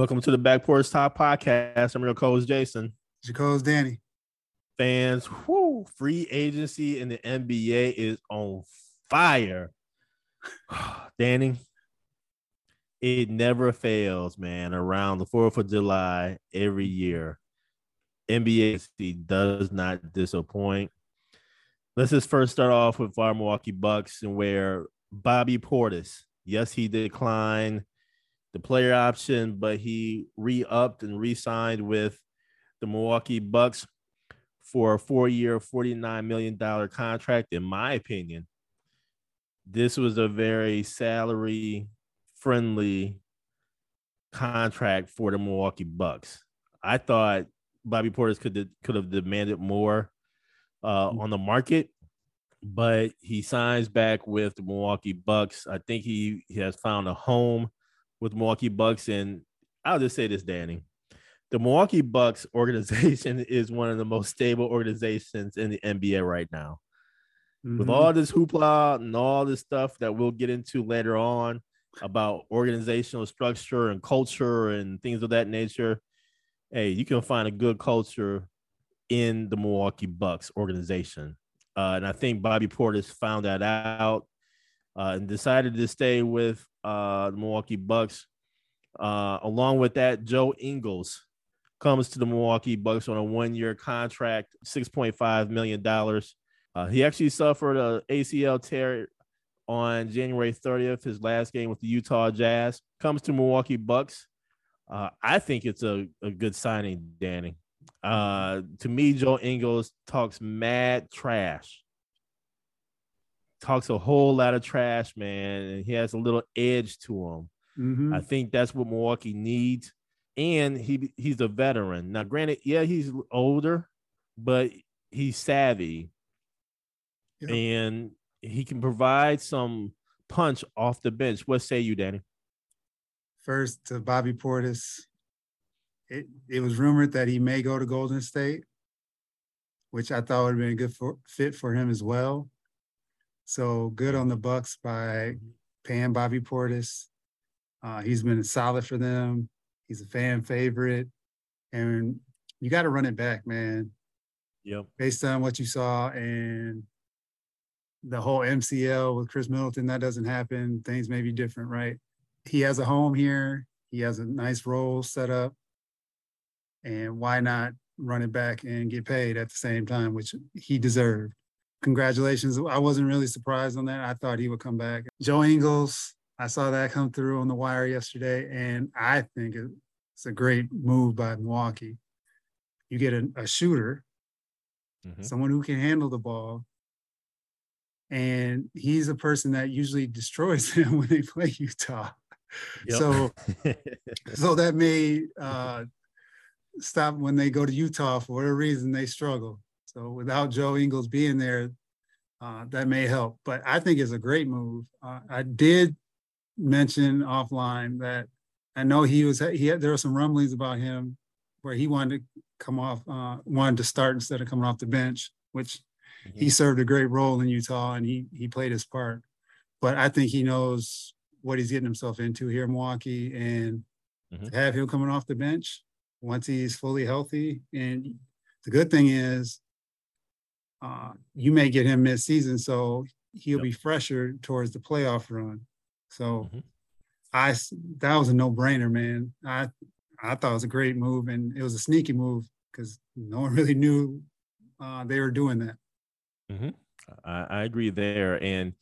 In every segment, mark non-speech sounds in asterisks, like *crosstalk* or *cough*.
Welcome to the Back Porch Talk podcast. I'm your co-host Jason. Jaco's Danny. Fans, whoo, free agency in the NBA is on fire. *sighs* Danny, it never fails, man. Around the 4th of July every year, NBA does not disappoint. Let's just first start off with our Milwaukee Bucks and where Bobby Portis, yes, he declined the player option, but he re-upped and re-signed with the Milwaukee Bucks for a four-year, $49 million contract. In my opinion, this was a very salary friendly contract for the Milwaukee Bucks. I thought Bobby Portis could could have demanded more uh, on the market, but he signs back with the Milwaukee Bucks. I think he, he has found a home with Milwaukee Bucks, and I'll just say this, Danny. The Milwaukee Bucks *laughs* organization is one of the most stable organizations in the NBA right now. Mm-hmm. With all this hoopla and all this stuff that we'll get into later on about organizational structure and culture and things of that nature, hey, you can find a good culture in the Milwaukee Bucks organization. Uh, and I think Bobby Portis found that out uh, and decided to stay with uh, the Milwaukee Bucks. Uh, along with that, Joe Ingles comes to the Milwaukee Bucks on a one-year contract, six point five million dollars. Uh, he actually suffered a ACL tear on January 30th, his last game with the Utah Jazz. Comes to Milwaukee Bucks. Uh, I think it's a, a good signing, Danny. Uh, to me, Joe Ingles talks mad trash talks a whole lot of trash, man, and he has a little edge to him. Mm-hmm. I think that's what Milwaukee needs. And he he's a veteran. Now, granted, yeah, he's older, but he's savvy. Yep. And he can provide some punch off the bench. What say you, Danny? First to Bobby Portis. It, it was rumored that he may go to Golden State, which I thought would have been a good for, fit for him as well. So good on the Bucks by paying Bobby Portis. Uh, he's been solid for them. He's a fan favorite, and you got to run it back, man. Yep. Based on what you saw and the whole MCL with Khris Middleton, that doesn't happen. Things may be different, right? He has a home here. He has a nice role set up, and why not run it back and get paid at the same time, which he deserved congratulations. I wasn't really surprised on that. I thought he would come back. Joe Ingles, I saw that come through on the wire yesterday, and I think it's a great move by Milwaukee. You get a, a shooter, mm-hmm. someone who can handle the ball, and he's a person that usually destroys *laughs* them when they play Utah. Yep. So, *laughs* so that may uh, stop when they go to Utah for whatever reason they struggle. So without Joe Ingles being there, uh, that may help. But I think it's a great move. Uh, I did mention offline that I know he was he had there were some rumblings about him where he wanted to come off uh, wanted to start instead of coming off the bench, which mm-hmm. he served a great role in Utah and he he played his part. But I think he knows what he's getting himself into here in Milwaukee and mm-hmm. to have him coming off the bench once he's fully healthy. And the good thing is uh, you may get him mid-season, so he'll yep. be fresher towards the playoff run. So mm-hmm. I that was a no-brainer, man. I I thought it was a great move, and it was a sneaky move because no one *laughs* really knew uh, they were doing that. Mm-hmm. I, I, agree there, and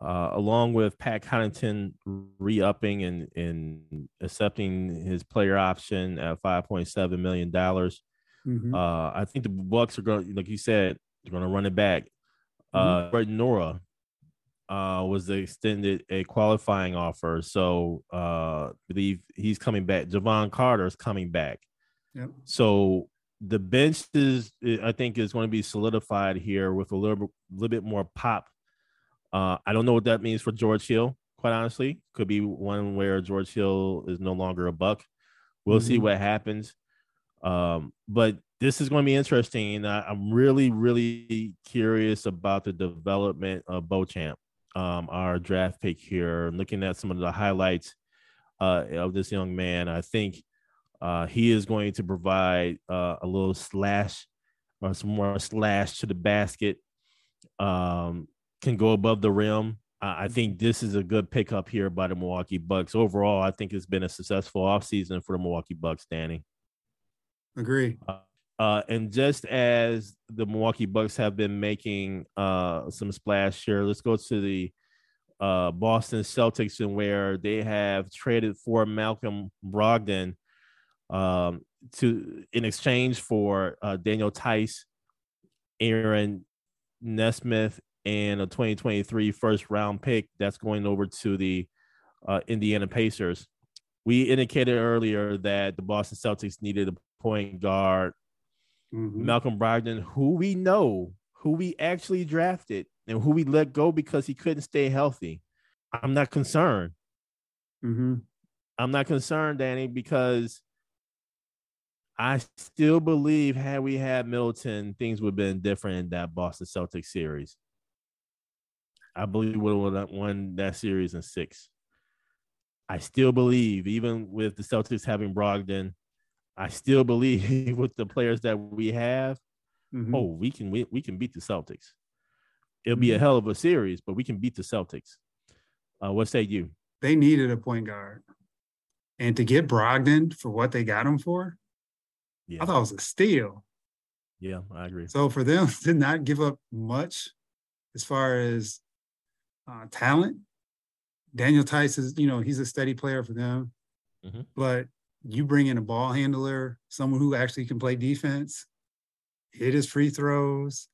uh, along with Pat Connaughton re-upping and, and accepting his player option at five point seven million dollars. Mm-hmm. Uh, I think the Bucks are going, like you said, they're going to run it back. Uh, mm-hmm. Nwora uh, was extended a qualifying offer. So uh, believe he's coming back. Jevon Carter is coming back. Yep. So the bench is, I think, is going to be solidified here with a little, bit, little bit more pop. Uh, I don't know what that means for George Hill. Quite honestly, could be one where George Hill is no longer a buck. We'll mm-hmm. see what happens. Um, but this is going to be interesting. I, am really, really curious about the development of Beauchamp, um, our draft pick here. Looking at some of the highlights uh, of this young man, I think uh, he is going to provide uh, a little slash or some more slash to the basket. Um, can go above the rim. I think this is a good pickup here by the Milwaukee Bucks. Overall, I think it's been a successful offseason for the Milwaukee Bucks, Danny. Agree. Uh, and just as the Milwaukee Bucks have been making uh, some splash here, let's go to the uh, Boston Celtics and where they have traded for Malcolm Brogdon um, to in exchange for uh, Daniel Theis, Aaron Nesmith, and a 2023 first round pick that's going over to the uh, Indiana Pacers. We indicated earlier that the Boston Celtics needed a point guard, mm-hmm. Malcolm Brogdon, who we know, who we actually drafted, and who we let go because he couldn't stay healthy. I'm not concerned. Mm-hmm. I'm not concerned, Danny, because I still believe had we had Middleton, things would have been different in that Boston Celtics series. I believe we would have won that series in six. I still believe, even with the Celtics having Brogdon, I still believe *laughs* with the players that we have, mm-hmm. oh, we can we, we can beat the Celtics. It'll be a mm-hmm. hell of a series, but we can beat the Celtics. Uh, what say you? They needed a point guard, and to get Brogdon for what they got him for, yeah. I thought it was a steal. Yeah, I agree. So for them *laughs* to not give up much as far as uh, talent, Daniel Theis is, you know, he's a steady player for them. Mm-hmm. But you bring in a ball handler, someone who actually can play defense, hit his free throws.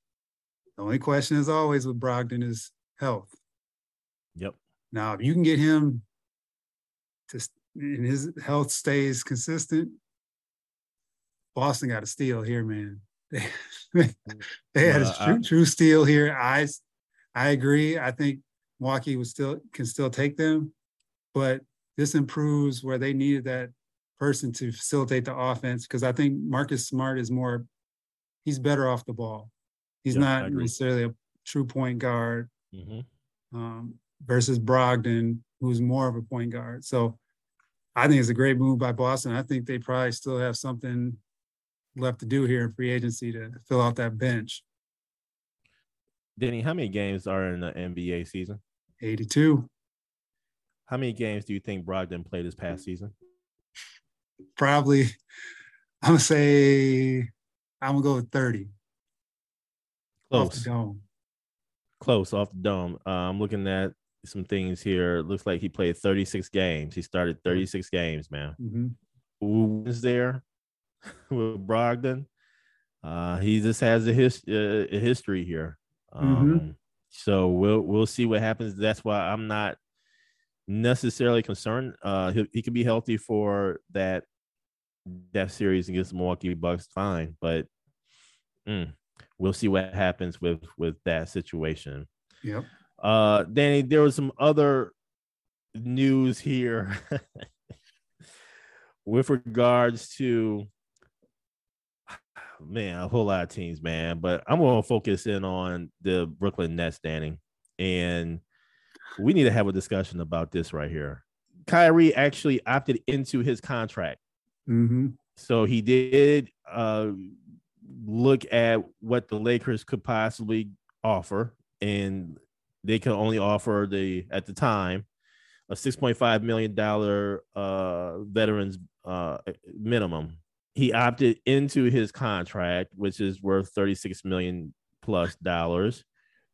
The only question, is always, with Brogdon is health. Yep. Now, if you can get him to, and his health stays consistent, Boston got a steal here, man. They, *laughs* they had a true, true steal here. I, I agree. I think Milwaukee was still can still take them, but this improves where they needed that person to facilitate the offense because I think Marcus Smart is more he's better off the ball. He's not necessarily a true point guard mm-hmm. um, versus Brogdon, who's more of a point guard. So I think it's a great move by Boston. I think they probably still have something left to do here in free agency to fill out that bench. Denny, how many games are in the NBA season? 82. How many games do you think Brogdon played this past season? Probably, I'm gonna say I'm gonna go with 30. Close. Off the dome. Close off the dome. Uh, I'm looking at some things here. It looks like he played 36 games. He started 36 games, man. Mm-hmm. There *laughs* with Brogdon? Uh, he just has a, his, uh, a history here. Mm-hmm. Um, mm-hmm. So we'll we'll see what happens. That's why I'm not necessarily concerned. Uh, he, he could be healthy for that that series against the Milwaukee Bucks, fine. But mm, we'll see what happens with with that situation. Yep. Uh, Danny, there was some other news here *laughs* with regards to *sighs* man, a whole lot of teams, man. But I'm gonna focus in on the Brooklyn Nets, Danny, and we need to have a discussion about this right here. Kyrie actually opted into his contract, mm-hmm. so he did uh, look at what the Lakers could possibly offer, and they could only offer the at the time a six point five million dollar uh, veterans uh, minimum he opted into his contract, which is worth 36 million plus dollars,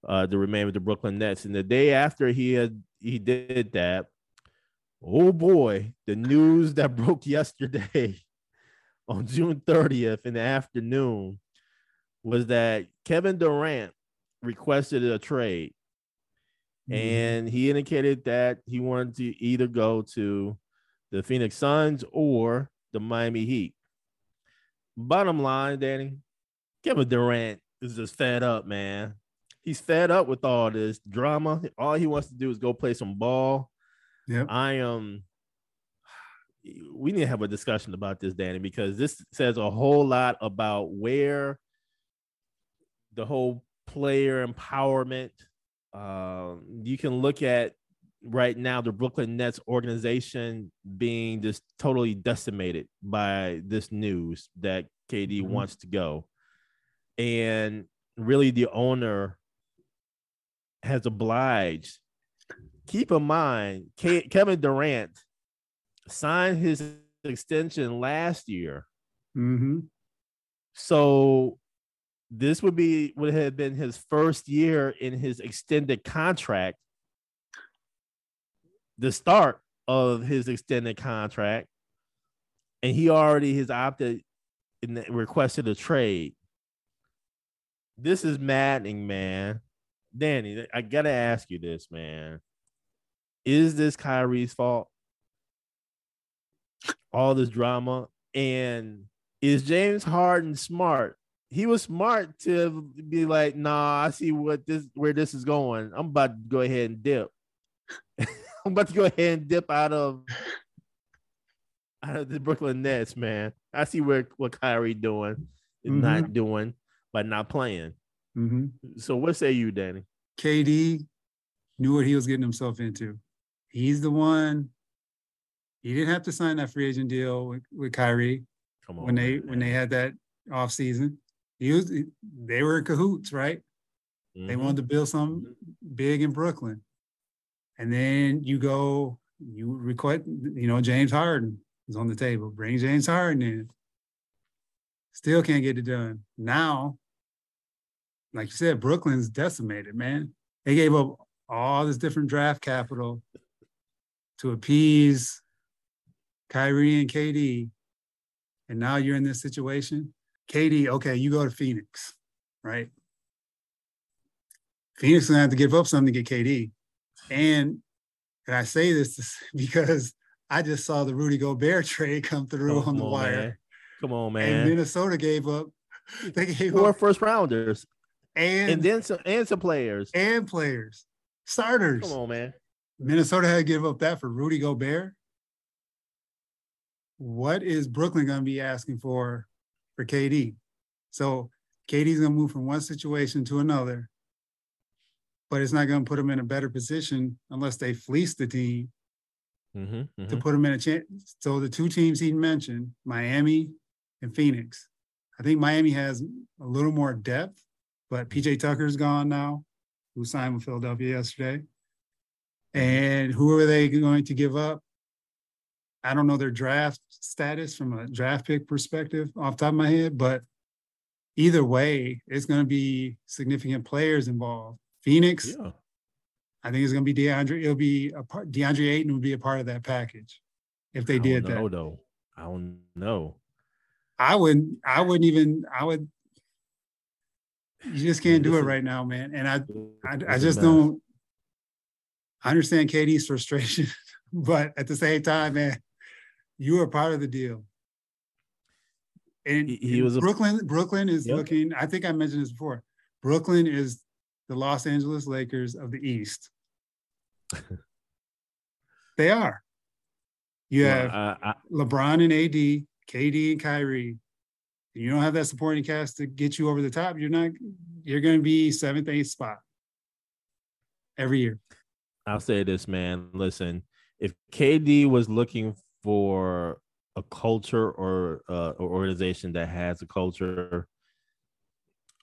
uh, to remain with the Brooklyn Nets. And the day after he had he did that, oh boy, the news *laughs* that broke yesterday *laughs* on June 30th in the afternoon was that Kevin Durant requested a trade. Mhm. and he indicated that he wanted to either go to the Phoenix Suns or the Miami Heat. Bottom line, Danny, Kevin Durant is just fed up, man. He's fed up with all this drama. All he wants to do is go play some ball. Yeah, I am. We need to have a discussion about this, Danny, because this says a whole lot about where the whole player empowerment. Um, you can look at right now the Brooklyn Nets organization being just totally decimated by this news that KD Mhm. wants to go, and really the owner has obliged. Keep in mind, Kevin Durant signed his extension last year. hmm So this would be would have been his first year in his extended contract. The start of his extended contract, and he already has opted and requested a trade. This is maddening, man. Danny, I gotta ask you this, man. Is this Kyrie's fault? All this drama, and is James Harden smart? He was smart to be like, nah, I see what this where this is going. I'm about to go ahead and dip. *laughs* I'm about to go ahead and dip out of out of the Brooklyn Nets, man. I see where what Kyrie doing, is not mm-hmm. doing, by not playing. Hmm So what say you, Danny? KD knew what he was getting himself into. He's the one. He didn't have to sign that free agent deal with, with Kyrie Come on. when they man. when they had that off season. He was they were in cahoots, right? They Mhm. wanted to build something big in Brooklyn. And then you go, you request, you know, James Harden is on the table. Bring James Harden in. Still can't get it done. Now, like you said, Brooklyn's decimated, man. They gave up all this different draft capital to appease Kyrie and KD. And now you're in this situation. KD, okay, you go to Phoenix, right? Phoenix is gonna have to give up something to get KD. And and I say this *laughs* because I just saw the Rudy Gobert trade come through on the wire. man. Come on, man. And. Minnesota gave up, *laughs* they gave Four up first rounders and and then some and some players. and players, starters. Come on, man. Minnesota had to give up that for Rudy Gobert. What is Brooklyn going to be asking for for KD? So KD's going to move from one situation to another, but it's not going to put him in a better position unless they fleece the team Mm-hmm, to put him in a chance. So the two teams he mentioned, Miami and Phoenix. I think Miami has a little more depth, but PJ Tucker's gone now, who signed with Philadelphia yesterday. Mm-hmm. And who are they going to give up? I don't know their draft status from a draft pick perspective off the top of my head, but either way, it's going to be significant players involved. Phoenix, Yeah. I think it's going to be DeAndre. It'll be a part. DeAndre Ayton would be a part of that package if they I did don't know, that. though. I don't know. I wouldn't. I wouldn't even. I would. You just can't do it right now, man. And I, I, I just don't. I understand KD's frustration, *laughs* but at the same time, man, you are part of the deal. And He- he was a- Brooklyn. Brooklyn is Yep. looking. I think I mentioned this before. Brooklyn is the Los Angeles Lakers of the East. *laughs* they are. You have I, I, LeBron and AD, KD and Kyrie. You don't have that supporting cast to get you over the top. You're not. You're going to be seventh, eighth spot every year. I'll say this, man. Listen, if KD was looking for a culture or uh, or organization that has a culture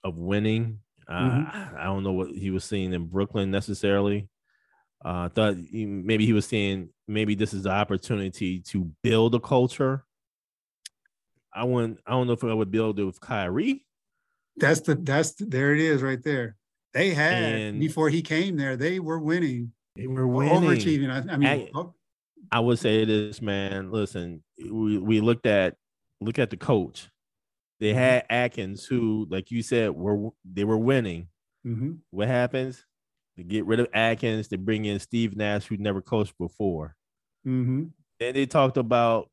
of winning, Mhm. uh, I don't know what he was seeing in Brooklyn necessarily. Uh, I thought he, maybe he was saying maybe this is the opportunity to build a culture. I wouldn't. I don't know if I would build it with Kyrie. That's the. That's the, there. It is right there. They had And- before he came there. They were winning, They were winning. overachieving. I, I mean, I- oh, I would say this, man. Listen, we, we looked at look at the coach. They Mm-hmm. had Atkins, who, like you said, were they were winning. mhm. What happens? They get rid of Atkins. They bring in Steve Nash, who never coached before. Mm-hmm. Then they talked about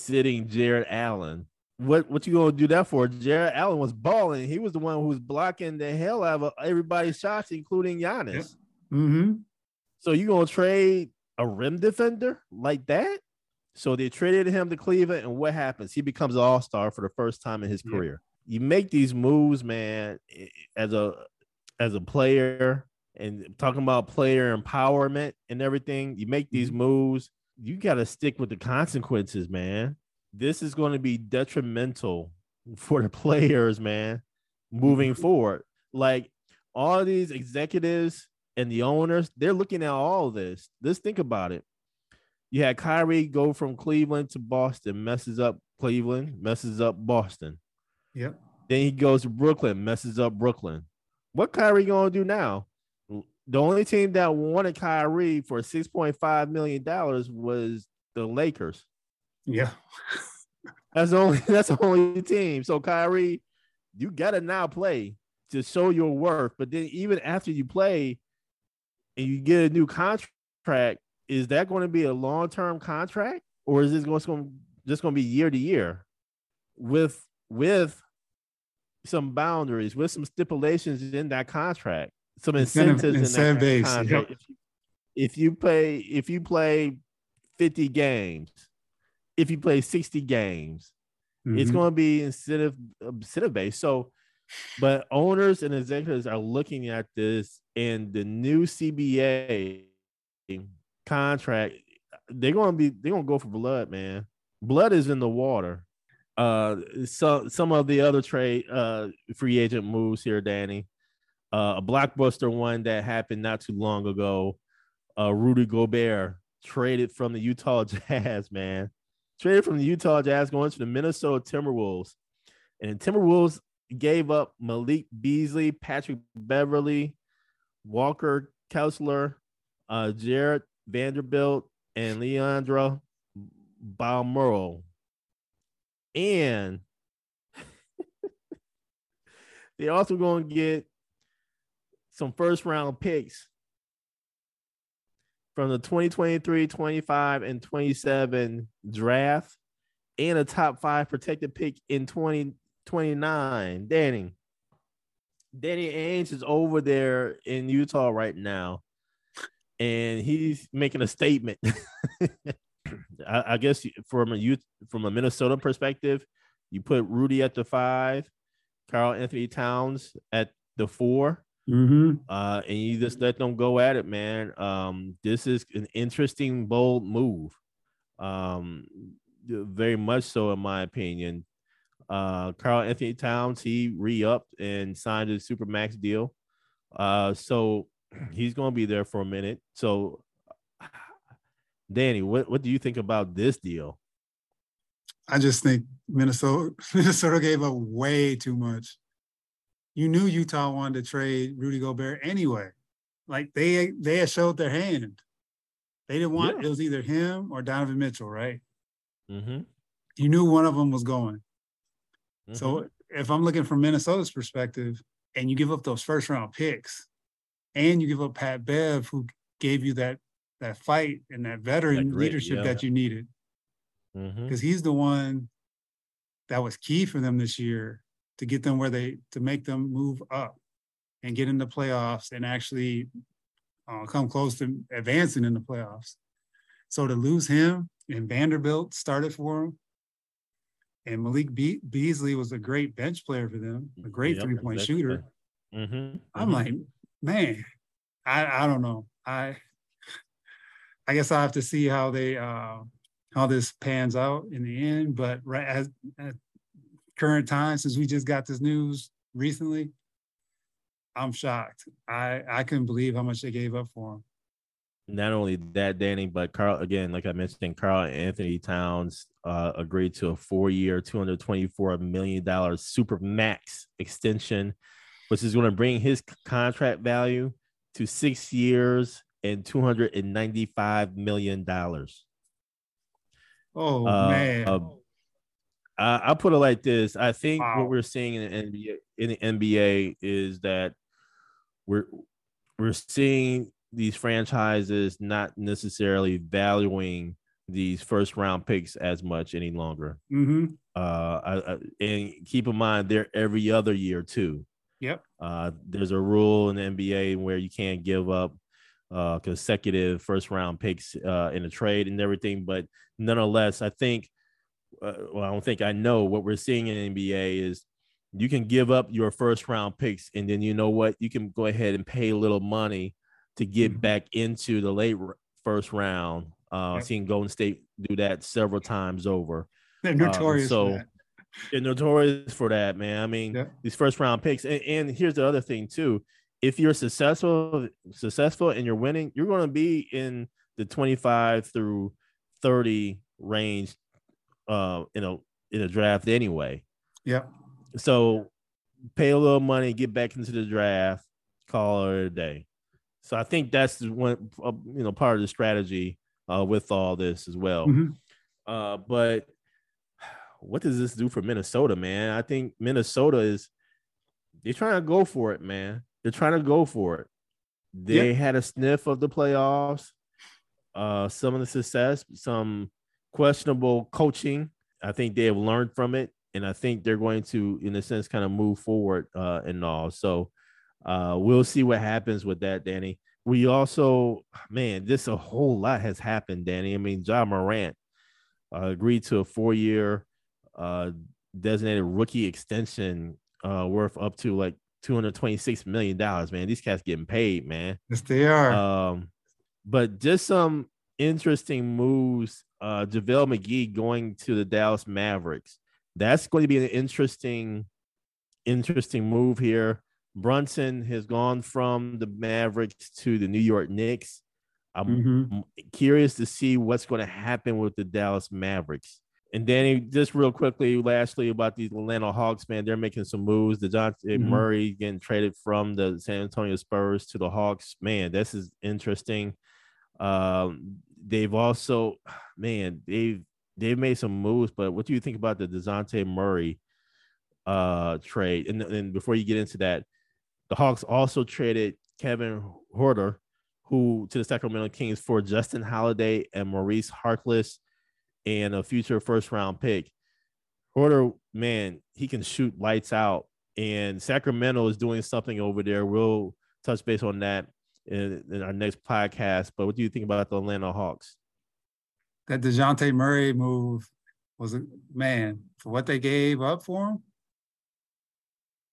sitting Jarrett Allen. What what you gonna do that for? Jarrett Allen was balling. He was the one who was blocking the hell out of everybody's shots, including Giannis. Yep. Mm-hmm. So you gonna trade a rim defender like that? So they traded him to Cleveland, and what happens? He becomes an all star for the first time in his Yeah. career. You make these moves, man, as a as a player, and talking about player empowerment and everything. You make these moves. You got to stick with the consequences, man. This is going to be detrimental for the players, man, moving *laughs* forward. Like all these executives and the owners, they're looking at all this. Let's think about it. You had Kyrie go from Cleveland to Boston, messes up Cleveland, messes up Boston. Yep. Then he goes to Brooklyn, messes up Brooklyn. What Kyrie gonna do now? The only team that wanted Kyrie for six point five million dollars was the Lakers. Yeah. That's the only *laughs* that's the only team. So Kyrie, you gotta now play to show your worth. But then even after you play and you get a new contract, is that going to be a long term contract or is this going to just going to be year to year with with some boundaries, with some stipulations in that contract, some Incentive- incentives in incentive that base, yep. If, you, if you play if you play 50 games, if you play 60 games, it's Mhm. going to be incentive incentive based. So, but owners and executives are looking at this, and the new CBA contract, they're going to be they're going to go for blood, man. Blood is in the water. Uh, so some of the other trade uh free agent moves here, Danny. Uh, a blockbuster one that happened not too long ago. Uh, Rudy Gobert traded from the Utah *laughs* Jazz, man traded from the Utah Jazz going to the Minnesota Timberwolves. And the Timberwolves gave up Malik Beasley, Patrick Beverley, Walker Kessler, uh, Jarred Vanderbilt, and Leandro Bolmaro. And *laughs* they also going to get some first round picks from the 2023, 25, and 27 draft and a top five protected pick in 2029. Danny. Danny Ainge is over there in Utah right now, and he's making a statement. *laughs* I, I guess from a youth from a Minnesota perspective, you put Rudy at the five, Karl-Anthony Towns at the four, Mhm. uh, and you just let them go at it, man. Um, this is an interesting, bold move. Um, very much so, in my opinion. Uh, Karl-Anthony Towns, he re-upped and signed a super max deal. Uh, so *clears throat* he's gonna be there for a minute. So, *sighs* Danny, what, what do you think about this deal? I just think Minnesota *laughs* Minnesota gave up way too much. You knew Utah wanted to trade Rudy Gobert anyway. Like they they had showed their hand. They didn't want Yeah. it was either him or Donovan Mitchell, right? Mm-hmm. You knew one of them was going. So if I'm looking from Minnesota's perspective, and you give up those first round picks, and you give up Pat Bev, who gave you that that fight and that veteran That grit, leadership yeah. that you needed, mm-hmm. because he's the one that was key for them this year to get them where they to make them move up and get in the playoffs and actually uh, come close to advancing in the playoffs. So to lose him and Vanderbilt started for him, and Malik Be- Beasley was a great bench player for them, a great Yep, three point shooter. Mm-hmm. I'm like, man, I I don't know. I I guess I have to see how they uh how this pans out in the end. But right as at current time, since we just got this news recently, I'm shocked. I I couldn't believe how much they gave up for him. not only that, Danny, but Karl again, like I mentioned, Karl-Anthony Towns uh, agreed to a four-year, two hundred twenty-four million dollars super max extension, which is going to bring his contract value to six years and two hundred and ninety-five million dollars. Oh Uh, man. uh, I, I'll put it like this: I think Wow. what we're seeing in the NBA, in the NBA is that we're we're seeing these franchises not necessarily valuing these first round picks as much any longer. Mm-hmm. Uh, I, I, and keep in mind they're every other year too. Yep. Uh, there's a rule in the NBA where you can't give up uh, consecutive first round picks uh, in a trade and everything. But nonetheless, I think, uh, well, I don't think I know what we're seeing in NBA is you can give up your first round picks and then you know what you can go ahead and pay a little money to get mm-hmm. back into the late first round. Uh, yep. Seeing Golden State do that several times over. They're notorious. Uh, so they're notorious for that, man. I mean, yep. these first round picks. And, and here's the other thing too: if you're successful, successful, and you're winning, you're going to be in the 25 through 30 range, uh, in a in a draft anyway. Yeah. So pay a little money, get back into the draft, call it a day. So I think that's one, uh, you know, part of the strategy uh, with all this as well. Mm-hmm. Uh, but what does this do for Minnesota, man? I think Minnesota is they're trying to go for it, man. They're trying to go for it. They yep. had a sniff of the playoffs, uh, some of the success, some questionable coaching. I think they have learned from it and I think they're going to, in a sense, kind of move forward uh, and all. So uh, we'll see what happens with that, Danny. We also, man, this a whole lot has happened, Danny. I mean, Ja Morant uh, agreed to a four-year uh, designated rookie extension uh, worth up to like two hundred twenty-six million dollars. Man, these cats getting paid, man. Yes, they are. Um, but just some interesting moves. Uh, JaVale McGee going to the Dallas Mavericks that's going to be an interesting, interesting move here. Brunson has gone from the Mavericks to the New York Knicks. I'm mm-hmm. curious to see what's going to happen with the Dallas Mavericks. And Danny, just real quickly, lastly about the Atlanta Hawks, man, they're making some moves. Dejounte mm-hmm. Murray getting traded from the San Antonio Spurs to the Hawks. Man, this is interesting. Um, they've also, *sighs* man, they've they've made some moves, but what do you think about the Dejounte Murray uh trade? And, and before you get into that, the Hawks also traded Kevin Huerter, who to the Sacramento Kings for Justin Holiday and Maurice Harkless and a future first round pick. Huerter, man, he can shoot lights out. And Sacramento is doing something over there. We'll touch base on that in, in our next podcast. But what do you think about the Atlanta Hawks? that DeJounte Murray move was a man for what they gave up for him.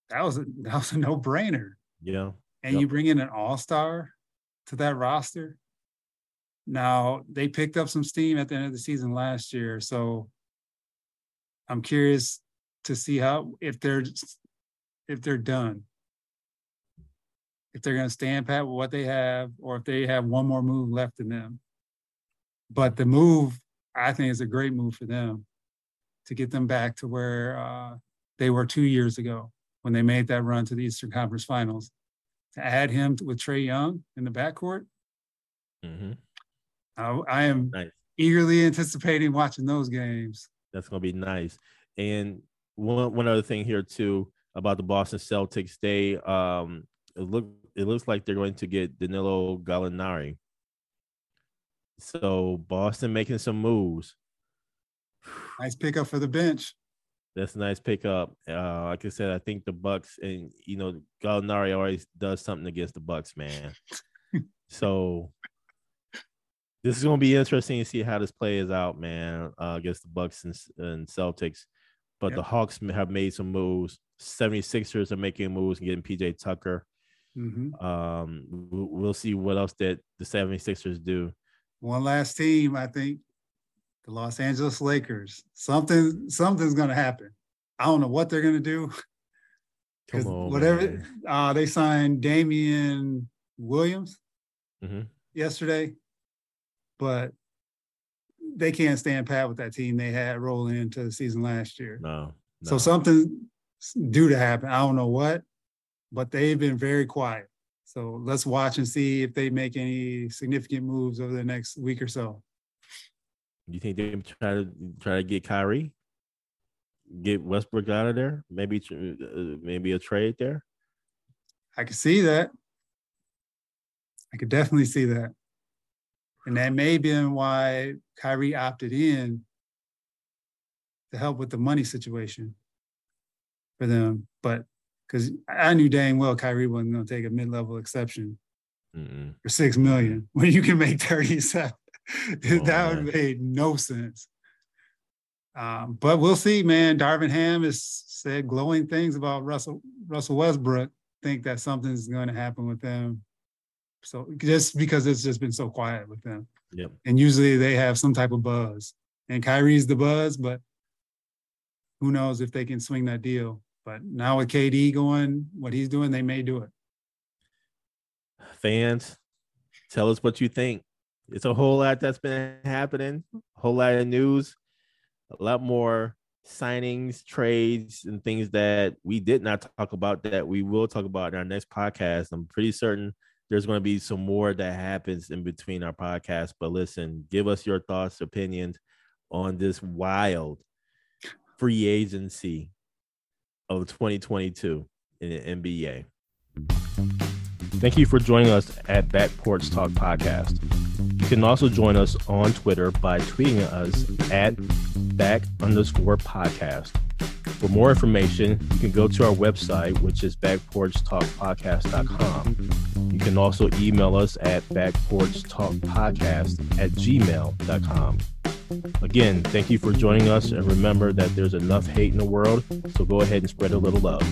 That was a that was a no-brainer. Yeah. And yep. you bring in an all-star to that roster. Now they picked up some steam at the end of the season last year. So I'm curious to see how if they're if they're done. If they're gonna stand pat with what they have, or if they have one more move left in them. But the move, I think, is a great move for them to get them back to where uh, they were two years ago when they made that run to the Eastern Conference Finals. To add him to, with Trae Young in the backcourt, mm-hmm. I, I, am nice. eagerly anticipating watching those games. That's going to be nice. And one one other thing here too about the Boston Celtics, they um look it looks like they're going to get Danilo Gallinari so Boston making some moves. *sighs* Nice pickup for the bench. That's a nice pickup. Uh, like I said, I think the Bucks and you know Gallinari always does something against the Bucks, man. *laughs* so this is going to be interesting to see how this plays out, man, uh, against the Bucks and, and Celtics. But yep. the Hawks have made some moves. 76ers are making moves and getting PJ Tucker. Mm-hmm. Um, we'll see what else that the 76ers do one last team, I think the Los Angeles Lakers. Something something's gonna happen. I don't know what they're gonna do. *laughs* Come on, whatever uh, they signed Damian Williams mm-hmm. yesterday, but they can't stand pat with that team they had rolling into the season last year. No, no. So something due to happen. I don't know what, but they've been very quiet. So let's watch and see if they make any significant moves over the next week or so. Do you think they try to try to get Kyrie, get Westbrook out of there? Maybe uh, maybe a trade there. I can see that. I could definitely see that. And that may have been why Kyrie opted in to help with the money situation for them. But because I knew dang well Kyrie wasn't going to take a mid-level exception Mm-mm. for six million *laughs* when you can make 37. *laughs* Oh, that would made no sense. Um, but we'll see, man. Darvin Ham has said glowing things about Russell Russell Westbrook. Think that something's going to happen with them. So just because it's just been so quiet with them. Yep. And usually they have some type of buzz. And Kyrie's the buzz, but who knows if they can swing that deal. But now with KD going, what he's doing, they may do it. Fans, tell us what you think. It's a whole lot that's been happening, a whole lot of news, a lot more signings, trades, and things that we did not talk about that we will talk about in our next podcast. I'm pretty certain there's going to be some more that happens in between our podcast. But listen, give us your thoughts, opinions on this wild free agency of 2022 in the NBA. Thank you for joining us at Back Porch Talk Podcast. You can also join us on Twitter by tweeting us at back underscore podcast. For more information, you can go to our website, which is backporchtalkpodcast.com. You can also email us at backporchtalkpodcast at gmail.com. Again, thank you for joining us, and remember that there's enough hate in the world, so go ahead and spread a little love.